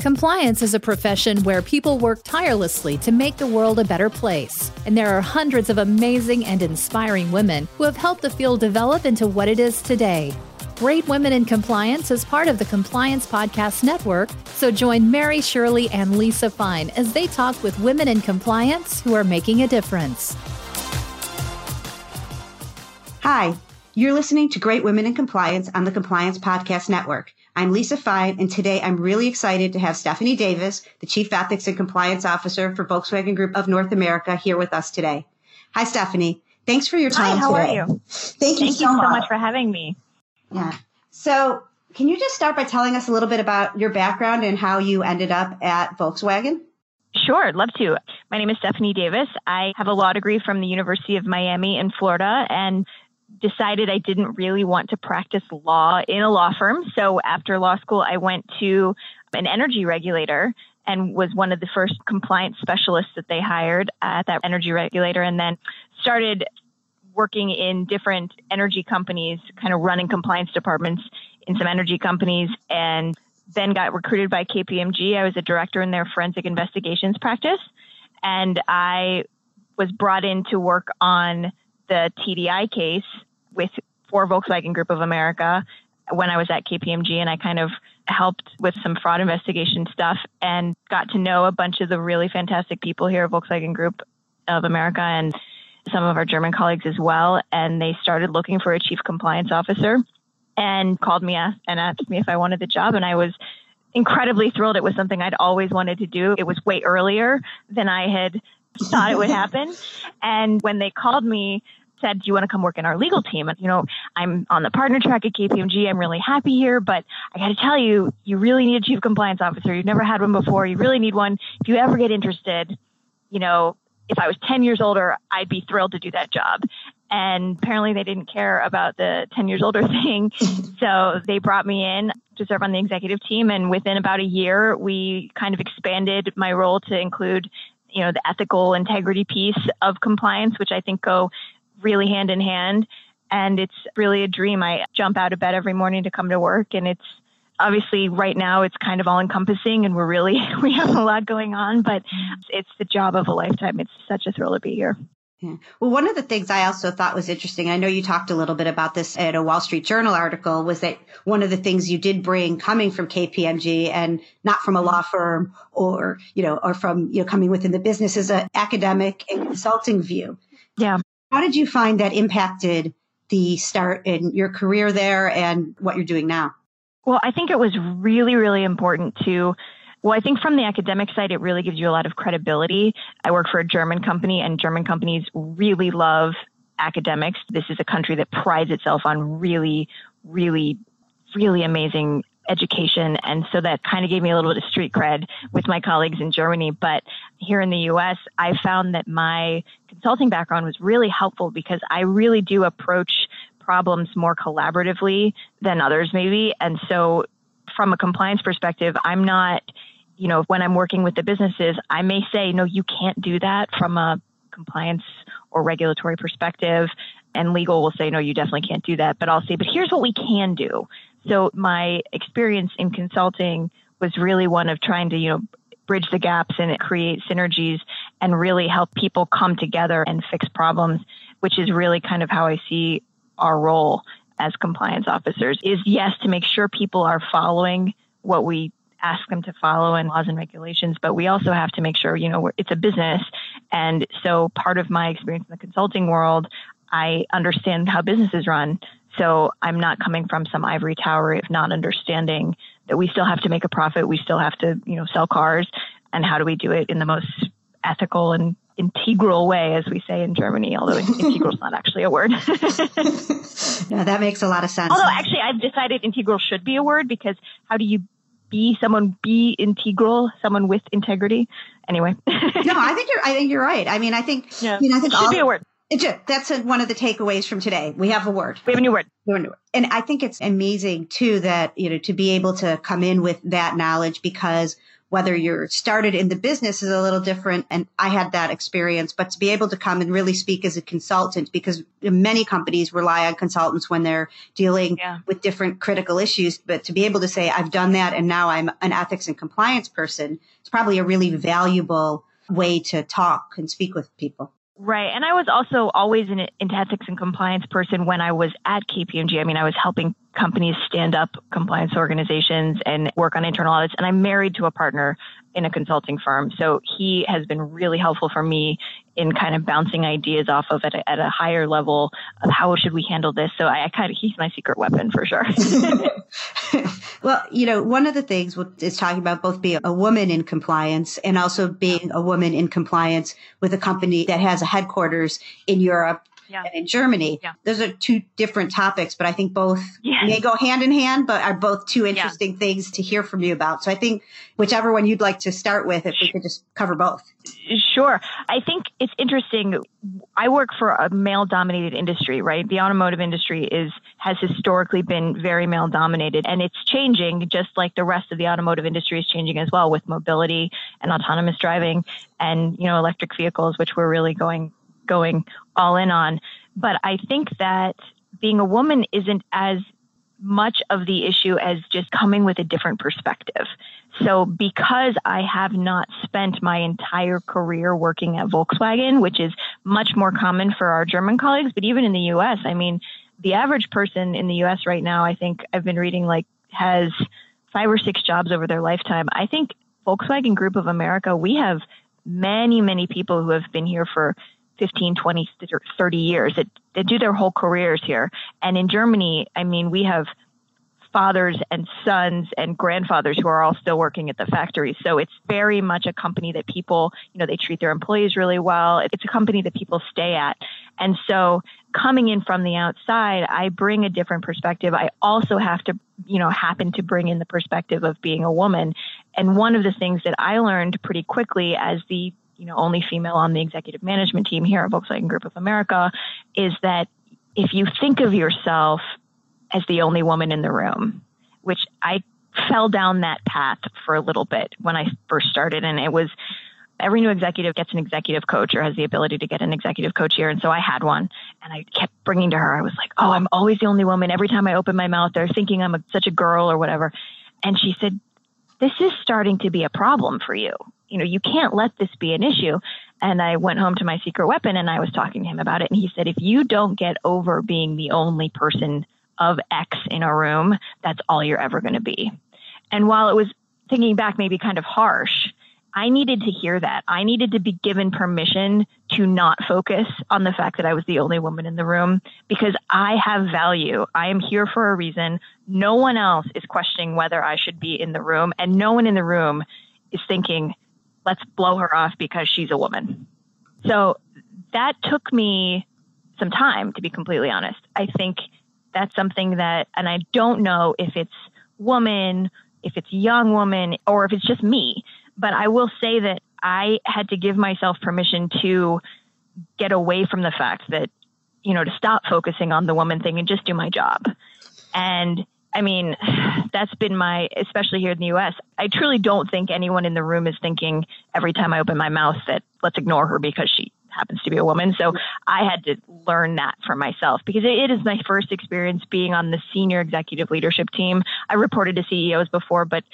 Compliance is a profession where people work tirelessly to make the world a better place. And there are hundreds of amazing and inspiring women who have helped the field develop into what it is today. Great Women in Compliance is part of the Compliance Podcast Network, so join Mary Shirley and Lisa Fine as they talk with women in compliance who are making a difference. Hi, you're listening to Great Women in Compliance on the Compliance Podcast Network. I'm Lisa Fine, and today I'm really excited to have Stephanie Davis, the Chief Ethics and Compliance Officer for Volkswagen Group of North America, here with us today. Hi, Stephanie. Thanks for your time Hi, how today. are you? Thank you, Thank so, you so much. much for having me. Yeah. So, can you just start by telling us a little bit about your background and how you ended up at Volkswagen? Sure, I'd love to. My name is Stephanie Davis. I have a law degree from the University of Miami in Florida and decided I didn't really want to practice law in a law firm. So after law school, I went to an energy regulator and was one of the first compliance specialists that they hired at that energy regulator and then started working in different energy companies, kind of running compliance departments in some energy companies and then got recruited by KPMG. I was a director in their forensic investigations practice and I was brought in to work on the TDI case with for Volkswagen Group of America when I was at KPMG and I kind of helped with some fraud investigation stuff and got to know a bunch of the really fantastic people here at Volkswagen Group of America and some of our German colleagues as well. And they started looking for a chief compliance officer and called me and asked me if I wanted the job. And I was incredibly thrilled. It was something I'd always wanted to do. It was way earlier than I had thought it would happen. And when they called me, said, Do you want to come work in our legal team? And, you know, I'm on the partner track at KPMG. I'm really happy here, but I got to tell you, you really need a chief compliance officer. You've never had one before. You really need one. If you ever get interested, you know, if I was 10 years older, I'd be thrilled to do that job. And apparently they didn't care about the 10 years older thing. so they brought me in to serve on the executive team. And within about a year, we kind of expanded my role to include, you know, the ethical integrity piece of compliance, which I think go really hand in hand. And it's really a dream. I jump out of bed every morning to come to work and it's obviously right now it's kind of all encompassing and we're really, we have a lot going on, but it's the job of a lifetime. It's such a thrill to be here. Yeah. Well, one of the things I also thought was interesting, I know you talked a little bit about this at a Wall Street Journal article, was that one of the things you did bring coming from KPMG and not from a law firm or, you know, or from, you know, coming within the business as an academic and consulting view. Yeah. How did you find that impacted the start in your career there and what you're doing now? Well, I think it was really, really important to well, I think from the academic side, it really gives you a lot of credibility. I work for a German company, and German companies really love academics. This is a country that prides itself on really, really, really amazing education. And so that kind of gave me a little bit of street cred with my colleagues in Germany. But here in the US, I found that my consulting background was really helpful because I really do approach problems more collaboratively than others, maybe. And so from a compliance perspective, I'm not, you know, when I'm working with the businesses, I may say, no, you can't do that from a compliance or regulatory perspective. And legal will say, no, you definitely can't do that. But I'll say, but here's what we can do. So my experience in consulting was really one of trying to, you know, bridge the gaps and create synergies and really help people come together and fix problems, which is really kind of how I see our role as compliance officers is yes to make sure people are following what we ask them to follow and laws and regulations but we also have to make sure you know it's a business. And so part of my experience in the consulting world i understand how businesses run so i'm not coming from some ivory tower of not understanding that we still have to make a profit we still have to you know sell cars and how do we do it in the most ethical and integral way, as we say in Germany, although integral is not actually a word. no, that makes a lot of sense. Although actually I've decided integral should be a word because how do you be someone be integral, someone with integrity? Anyway. no, I think you're I think you're right. I mean I think yeah. you know I think it should all, be a word. It. That's a, one of the takeaways from today. We have a word. We have a new word. We have a new word. And I think it's amazing too that, you know, to be able to come in with that knowledge because whether you're started in the business is a little different. And I had that experience, but to be able to come and really speak as a consultant, because many companies rely on consultants when they're dealing yeah. with different critical issues. But to be able to say, I've done that and now I'm an ethics and compliance person, it's probably a really valuable way to talk and speak with people. Right. And I was also always an, an ethics and compliance person when I was at KPMG. I mean, I was helping companies stand up compliance organizations and work on internal audits. And I'm married to a partner in a consulting firm. So he has been really helpful for me in kind of bouncing ideas off of at a, at a higher level of how should we handle this. So I, I kind of, he's my secret weapon for sure. well, you know, one of the things is talking about both being a woman in compliance and also being a woman in compliance with a company that has a headquarters in Europe yeah. and in Germany. Yeah. Those are two different topics, but I think both yes. may go hand in hand, but are both two interesting yeah. things to hear from you about. So I think whichever one you'd like to start with, if we could just cover both. Sure. I think it's interesting. I work for a male dominated industry, right? The automotive industry is, has historically been very male dominated and it's changing just like the rest of the automotive industry is changing as well with mobility and autonomous driving and, you know, electric vehicles, which we're really going going all in on. But I think that being a woman isn't as much of the issue as just coming with a different perspective. So because I have not spent my entire career working at Volkswagen, which is much more common for our German colleagues, but even in the US, I mean, the average person in the US right now, I think I've been reading like has five or six jobs over their lifetime. I think Volkswagen Group of America, we have many, many people who have been here for 15, 20, 30 years that do their whole careers here. And in Germany, I mean, we have fathers and sons and grandfathers who are all still working at the factory. So it's very much a company that people, you know, they treat their employees really well. It's a company that people stay at. And so coming in from the outside, I bring a different perspective. I also have to, you know, happen to bring in the perspective of being a woman. And one of the things that I learned pretty quickly as the you know, only female on the executive management team here at Volkswagen Group of America, is that if you think of yourself as the only woman in the room, which I fell down that path for a little bit when I first started, and it was every new executive gets an executive coach or has the ability to get an executive coach here. And so I had one and I kept bringing to her, I was like, Oh, I'm always the only woman. Every time I open my mouth, they're thinking I'm a, such a girl or whatever. And she said, this is starting to be a problem for you you know, you can't let this be an issue. And I went home to my secret weapon and I was talking to him about it. And he said, if you don't get over being the only person of X in a room, that's all you're ever going to be. And while it was thinking back, maybe kind of harsh, I needed to hear that. I needed to be given permission to not focus on the fact that I was the only woman in the room because I have value. I am here for a reason. No one else is questioning whether I should be in the room, and no one in the room is thinking, let's blow her off because she's a woman. So that took me some time, to be completely honest. I think that's something that, and I don't know if it's woman, if it's young woman, or if it's just me, but I will say that I had to give myself permission to get away from the fact that, you know, to stop focusing on the woman thing and just do my job. And I mean, that's been my, especially here in the US. I truly don't think anyone in the room is thinking every time I open my mouth that let's ignore her because she happens to be a woman. So I had to learn that for myself because it is my first experience being on the senior executive leadership team. I reported to CEOs before, but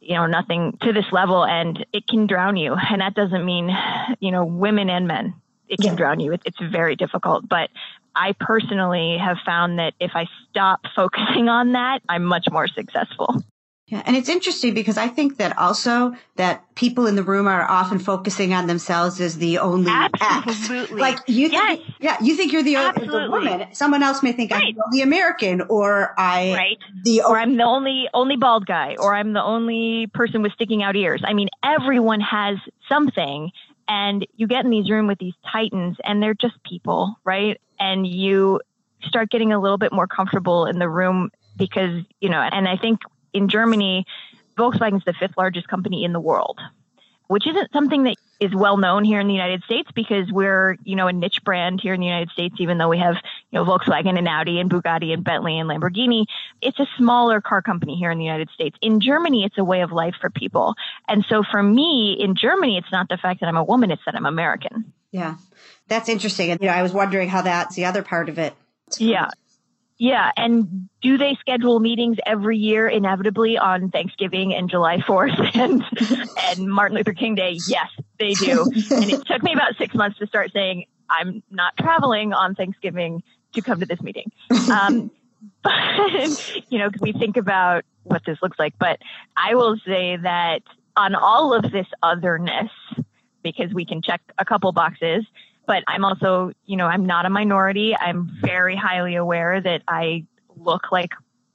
you know, nothing to this level and it can drown you. And that doesn't mean, you know, women and men. It can yeah. drown you. It's very difficult, but I personally have found that if I stop focusing on that, I'm much more successful. Yeah, and it's interesting because I think that also that people in the room are often focusing on themselves as the only Absolutely. Like you think, yes. yeah, you think you're the, only the woman. Someone else may think right. I'm the only American, or I, right, the or I'm the only only bald guy, or I'm the only person with sticking out ears. I mean, everyone has something, and you get in these room with these titans, and they're just people, right? and you start getting a little bit more comfortable in the room because, you know, and I think in Germany, Volkswagen is the fifth largest company in the world, which isn't something that is well known here in the United States because we're, you know, a niche brand here in the United States, even though we have, you know, Volkswagen and Audi and Bugatti and Bentley and Lamborghini. It's a smaller car company here in the United States. In Germany, it's a way of life for people. And so for me in Germany, it's not the fact that I'm a woman, it's that I'm American. Yeah. That's interesting. And, you know, I was wondering how that's the other part of it. Yeah. Yeah, and do they schedule meetings every year inevitably on Thanksgiving and July 4th and and Martin Luther King Day? Yes, they do. and it took me about 6 months to start saying I'm not traveling on Thanksgiving to come to this meeting. Um, but you know, we think about what this looks like, but I will say that on all of this otherness because we can check a couple boxes but I'm also, you know, I'm not a minority. I'm very highly aware that I look like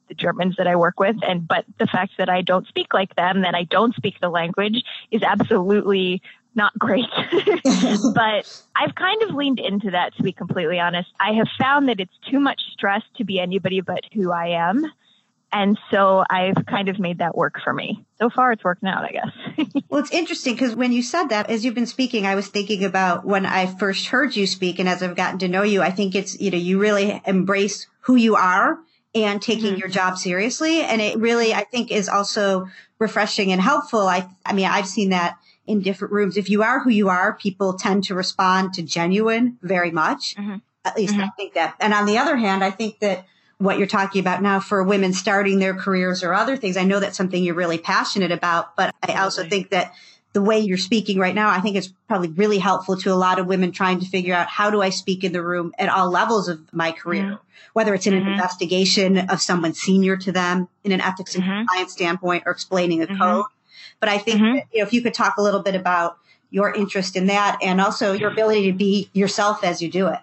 the Germans that I work with. And, but the fact that I don't speak like them, that I don't speak the language is absolutely not great. but I've kind of leaned into that to be completely honest. I have found that it's too much stress to be anybody but who I am. And so I've kind of made that work for me. So far, it's working out, I guess. well, it's interesting because when you said that, as you've been speaking, I was thinking about when I first heard you speak. And as I've gotten to know you, I think it's, you know, you really embrace who you are and taking mm-hmm. your job seriously. And it really, I think, is also refreshing and helpful. I, I mean, I've seen that in different rooms. If you are who you are, people tend to respond to genuine very much. Mm-hmm. At least mm-hmm. I think that. And on the other hand, I think that what you're talking about now for women starting their careers or other things. I know that's something you're really passionate about, but I also think that the way you're speaking right now, I think it's probably really helpful to a lot of women trying to figure out how do I speak in the room at all levels of my career, mm-hmm. whether it's in mm-hmm. an investigation of someone senior to them in an ethics and mm-hmm. compliance standpoint or explaining a mm-hmm. code. But I think mm-hmm. that, you know, if you could talk a little bit about your interest in that and also your ability to be yourself as you do it.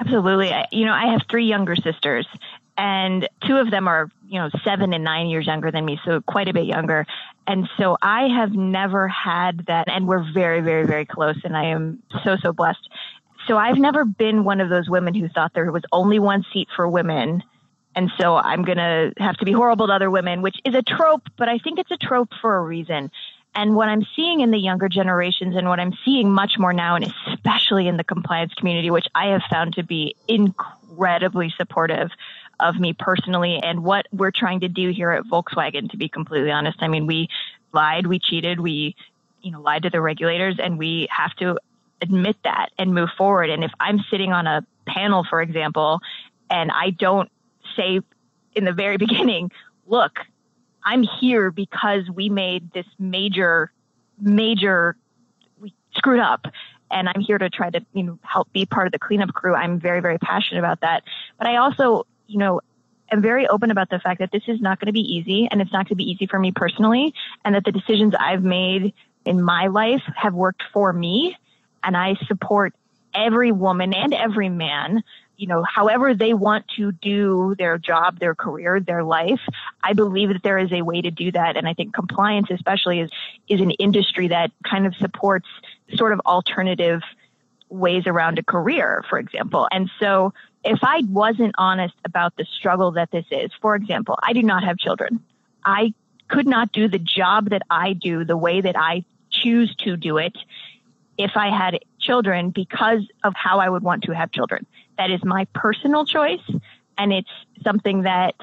Absolutely. I, you know, I have three younger sisters and two of them are you know seven and nine years younger than me so quite a bit younger. And so i have never had that and we're very very very close and i am so so blessed. So i've never been one of those women who thought there was only one seat for women and so i'm going to have to be horrible to other women which is a trope but i think it's a trope for a reason. And what I'm seeing in the younger generations and what I'm seeing much more now, and especially in the compliance community, which I have found to be incredibly supportive of me personally and what we're trying to do here at Volkswagen, to be completely honest. I mean, we lied, we cheated, we, you know, lied to the regulators and we have to admit that and move forward. And if I'm sitting on a panel, for example, and I don't say in the very beginning, look, I'm here because we made this major, major, we screwed up and I'm here to try to, you know, help be part of the cleanup crew. I'm very, very passionate about that. But I also you know, am very open about the fact that this is not going to be easy and it's not going to be easy for me personally and that the decisions I've made in my life have worked for me and I support every woman and every man you know however they want to do their job their career their life i believe that there is a way to do that and i think compliance especially is is an industry that kind of supports sort of alternative ways around a career for example. And so if I wasn't honest about the struggle that this is, for example, I do not have children. I could not do the job that I do the way that I choose to do it if I had children because of how I would want to have children. That is my personal choice. And it's something that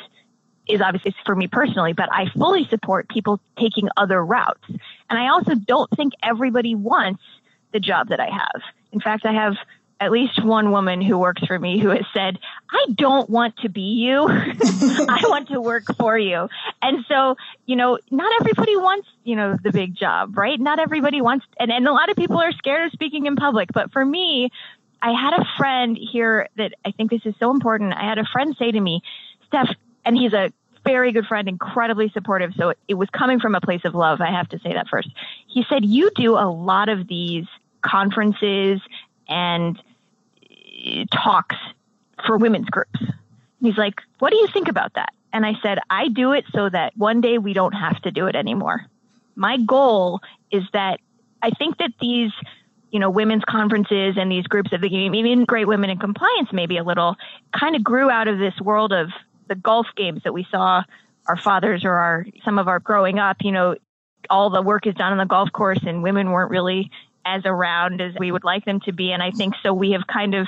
is obviously for me personally, but I fully support people taking other routes. And I also don't think everybody wants the job that I have. In fact, I have at least one woman who works for me who has said, I don't want to be you. I want to work for you. And so, you know, not everybody wants, you know, the big job, right? Not everybody wants, and, and a lot of people are scared of speaking in public. But for me, I had a friend here that I think this is so important. I had a friend say to me, Steph, and he's a very good friend, incredibly supportive. So it, was coming from a place of love. I have to say that first. He said, You do a lot of these conferences and talks for women's groups. And he's like, What do you think about that? And I said, I do it so that one day we don't have to do it anymore. My goal is that I think that these, you know, women's conferences and these groups of the game even great women in compliance, maybe a little, kind of grew out of this world of the golf games that we saw our fathers or our some of our growing up. You know, all the work is done on the golf course, and women weren't really as around as we would like them to be. And I think so we have kind of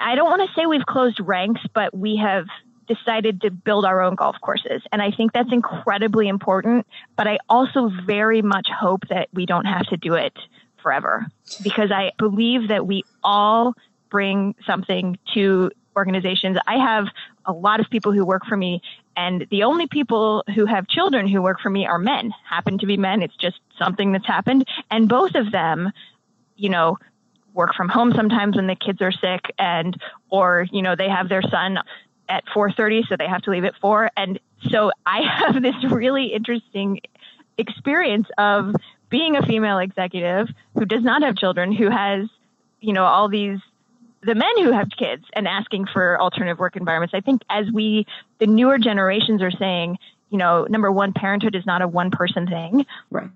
I don't want to say we've closed ranks, but we have decided to build our own golf courses. And I think that's incredibly important. But I also very much hope that we don't have to do it forever because I believe that we all bring something to organizations. I have a lot of people who work for me and the only people who have children who work for me are men, happen to be men. It's just something that's happened. And both of them, you know, work from home sometimes when the kids are sick and or you know they have their son at 4:30 so they have to leave at 4 and so I have this really interesting experience of being a female executive who does not have children who has you know all these the men who have kids and asking for alternative work environments. I think as we the newer generations are saying you know number one parenthood is not a one person thing. Right.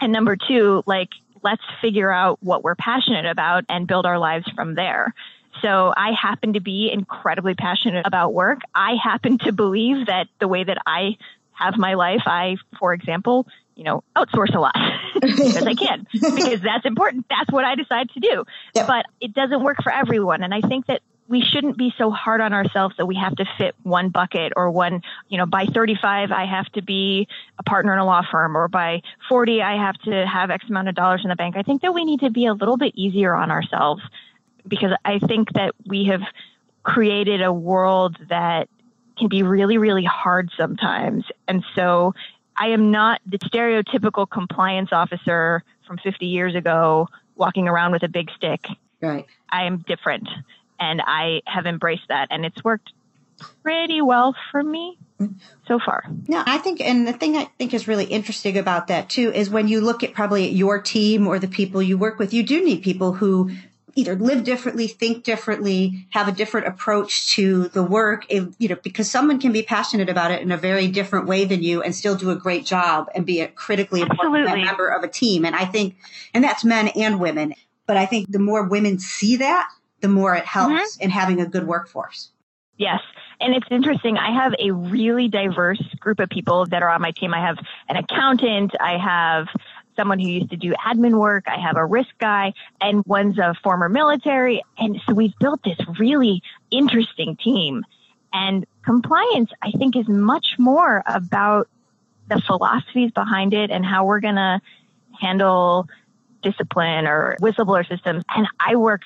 And number two like let's figure out what we're passionate about and build our lives from there. So I happen to be incredibly passionate about work. I happen to believe that the way that I have my life, I, for example, you know, outsource a lot because I can, because that's important. That's what I decide to do. Yep. But it doesn't work for everyone. And I think that we shouldn't be so hard on ourselves that we have to fit one bucket or one, you know, by 35, I have to be a partner in a law firm or by 40, I have to have X amount of dollars in the bank. I think that we need to be a little bit easier on ourselves because I think that we have created a world that can be really, really hard sometimes. And so I am not the stereotypical compliance officer from 50 years ago walking around with a big stick. Right. I am different and I have embraced that and it's worked pretty well for me so far. No, I think, and the thing I think is really interesting about that too is when you look at probably your team or the people you work with, you do need people who either live differently, think differently, have a different approach to the work, you know, because someone can be passionate about it in a very different way than you and still do a great job and be a critically important member of a team. And I think, and that's men and women. But I think the more women see that, the more it helps mm-hmm. in having a good workforce. Yes. And it's interesting. I have a really diverse group of people that are on my team. I have an accountant. I have someone who used to do admin work. I have a risk guy and one's a former military. And so we've built this really interesting team. And compliance, I think, is much more about the philosophies behind it and how we're going to handle discipline or whistleblower systems. And I work,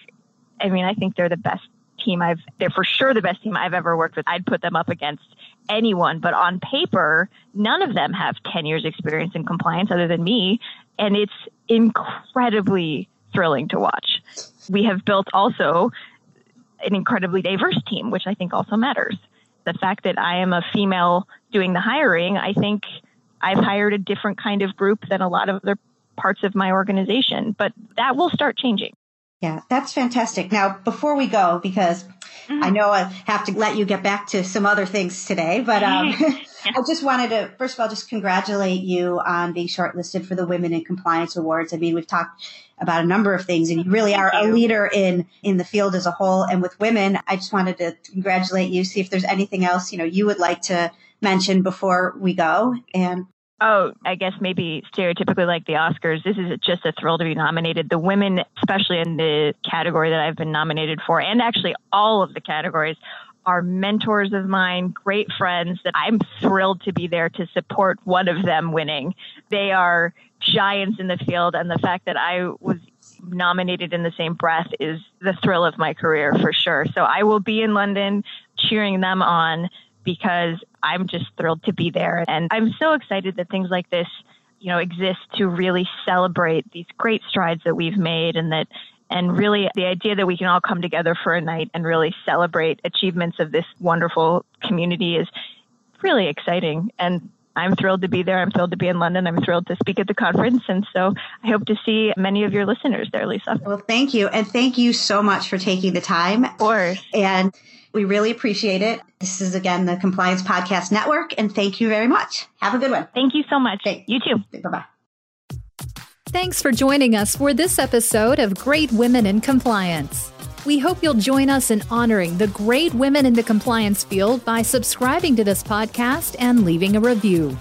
I mean, I think they're the best team I've, they're for sure the best team I've ever worked with. I'd put them up against anyone, but on paper, none of them have 10 years experience in compliance other than me. And it's incredibly thrilling to watch. We have built also an incredibly diverse team, which I think also matters. The fact that I am a female doing the hiring, I think I've hired a different kind of group than a lot of other parts of my organization, but that will start changing. Yeah, that's fantastic. Now, before we go, because mm-hmm. I know I have to let you get back to some other things today, but um, yeah. I just wanted to, first of all, just congratulate you on being shortlisted for the Women in Compliance Awards. I mean, we've talked about a number of things and you really are a leader in, in the field as a whole. And with women, I just wanted to congratulate you, see if there's anything else, you know, you would like to mention before we go. And Oh, I guess maybe stereotypically like the Oscars, this is just a thrill to be nominated. The women, especially in the category that I've been nominated for, and actually all of the categories, are mentors of mine, great friends that I'm thrilled to be there to support one of them winning. They are giants in the field, and the fact that I was nominated in the same breath is the thrill of my career for sure. So I will be in London cheering them on because I'm just thrilled to be there. And I'm so excited that things like this, you know, exist to really celebrate these great strides that we've made and that and really the idea that we can all come together for a night and really celebrate achievements of this wonderful community is really exciting and I'm thrilled to be there. I'm thrilled to be in London. I'm thrilled to speak at the conference. And so I hope to see many of your listeners there, Lisa. Well, thank you. And thank you so much for taking the time. Of course. And we really appreciate it. This is again the Compliance Podcast Network. And thank you very much. Have a good one. Thank you so much. Thanks. You too. Bye bye. Thanks for joining us for this episode of Great Women in Compliance. We hope you'll join us in honoring the great women in the compliance field by subscribing to this podcast and leaving a review.